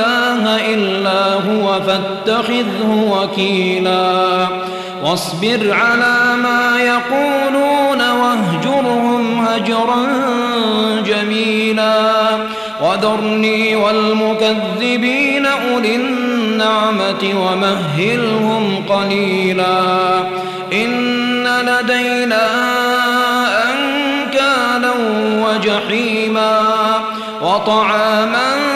إله إلا هو فاتخذه وكيلا. واصبر على ما يقولون واهجرهم هجرا جميلا. وذرني والمكذبين أولي النعمة ومهلهم قليلا. إن لدينا أنكالا وجحيما. وطعاما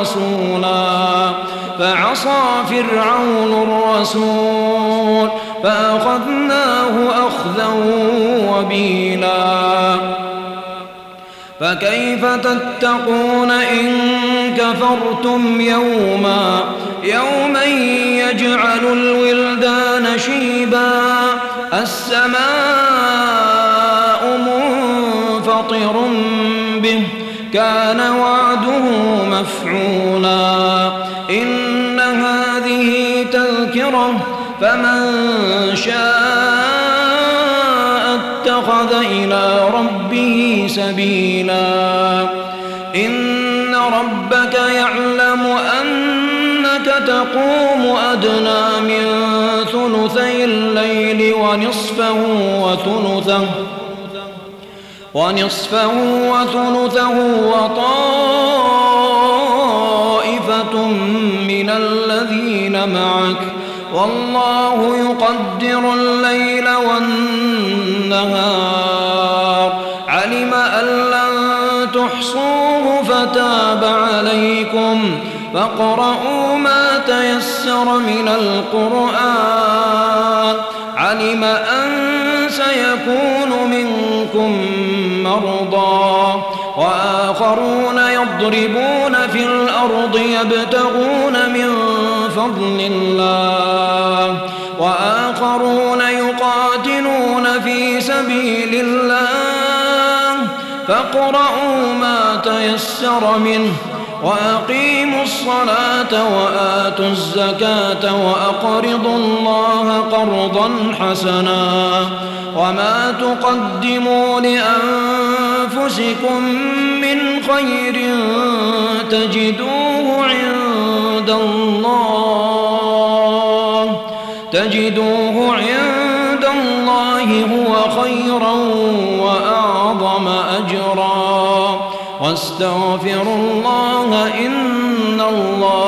رسولا فعصى فرعون الرسول فأخذناه أخذا وبيلا فكيف تتقون إن كفرتم يوما يوما يجعل الولدان شيبا السماء منفطر به كان وعده مفعولا. إن هذه تذكرة فمن شاء اتخذ إلى ربه سبيلا. إن ربك يعلم أنك تقوم أدنى من ثلثي الليل ونصفه وثلثه. ونصفه وثلثه وطائفة من الذين معك. والله يقدر الليل والنهار. علم أن لن تحصوه فتاب عليكم. فاقرؤوا ما تيسر من القرآن. علم أن سيكون منكم مرضى. وآخرون يضربون في الأرض يبتغون من فضل الله. وآخرون يقاتلون في سبيل الله. فاقرؤوا ما تيسر منه. وأقيموا الصلاة وآتوا الزكاة وأقرضوا الله قرضا حسنا وما تقدموا لأنفسكم من خير تجدوه عند الله تجدوه عند الله هو خيرا وأعظم أجرا واستغفروا الله إن الله